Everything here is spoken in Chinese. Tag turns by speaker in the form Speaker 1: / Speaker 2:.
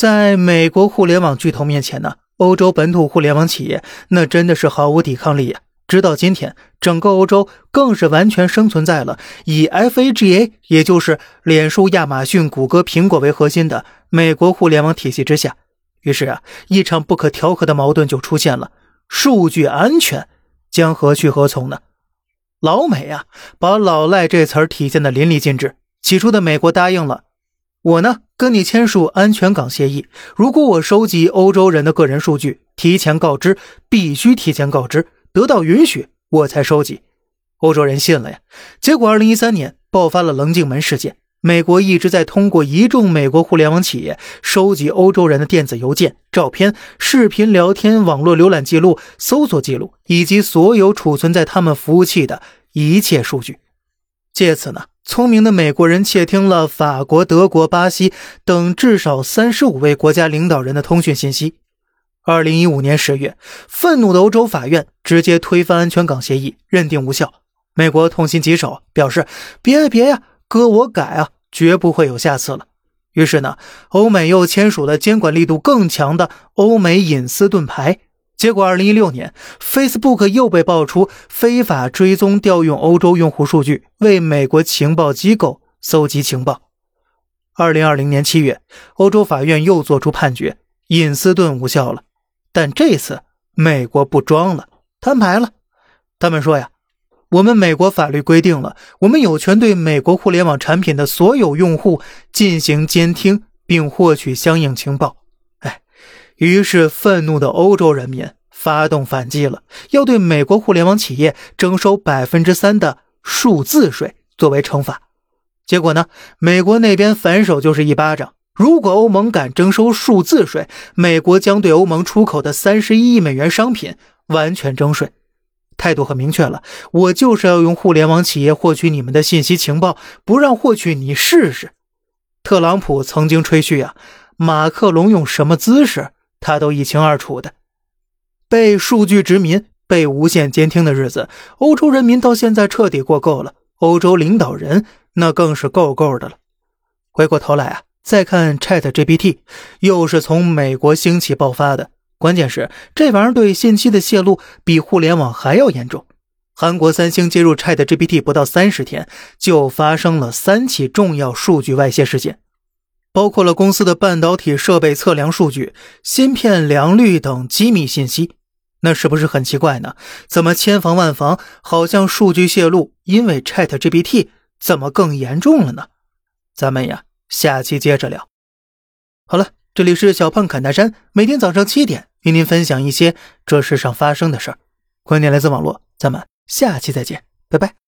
Speaker 1: 在美国互联网巨头面前呢，欧洲本土互联网企业那真的是毫无抵抗力呀。直到今天，整个欧洲更是完全生存在了以 FAGA，也就是脸书、亚马逊、谷歌、苹果为核心的美国互联网体系之下。于是啊，一场不可调和的矛盾就出现了：数据安全将何去何从呢？老美啊，把“老赖”这词儿体现的淋漓尽致。起初的美国答应了。我呢，跟你签署安全港协议。如果我收集欧洲人的个人数据，提前告知，必须提前告知，得到允许我才收集。欧洲人信了呀。结果，二零一三年爆发了棱镜门事件。美国一直在通过一众美国互联网企业收集欧洲人的电子邮件、照片、视频聊天、网络浏览记录、搜索记录以及所有储存在他们服务器的一切数据，借此呢。聪明的美国人窃听了法国、德国、巴西等至少三十五位国家领导人的通讯信息。二零一五年十月，愤怒的欧洲法院直接推翻安全港协议，认定无效。美国痛心疾首，表示：“别别呀，哥，我改啊，绝不会有下次了。”于是呢，欧美又签署了监管力度更强的欧美隐私盾牌。结果，二零一六年，Facebook 又被爆出非法追踪、调用欧洲用户数据，为美国情报机构搜集情报。二零二零年七月，欧洲法院又作出判决，隐私盾无效了。但这次，美国不装了，摊牌了。他们说呀：“我们美国法律规定了，我们有权对美国互联网产品的所有用户进行监听，并获取相应情报。”于是，愤怒的欧洲人民发动反击了，要对美国互联网企业征收百分之三的数字税作为惩罚。结果呢，美国那边反手就是一巴掌。如果欧盟敢征收数字税，美国将对欧盟出口的三十一亿美元商品完全征税。态度很明确了，我就是要用互联网企业获取你们的信息情报，不让获取你试试。特朗普曾经吹嘘啊，马克龙用什么姿势？他都一清二楚的，被数据殖民、被无限监听的日子，欧洲人民到现在彻底过够了。欧洲领导人那更是够够的了。回过头来啊，再看 Chat GPT，又是从美国兴起爆发的。关键是这玩意儿对信息的泄露比互联网还要严重。韩国三星接入 Chat GPT 不到三十天，就发生了三起重要数据外泄事件。包括了公司的半导体设备测量数据、芯片良率等机密信息，那是不是很奇怪呢？怎么千防万防，好像数据泄露因为 Chat GPT 怎么更严重了呢？咱们呀，下期接着聊。好了，这里是小胖侃大山，每天早上七点与您分享一些这世上发生的事儿。观点来自网络，咱们下期再见，拜拜。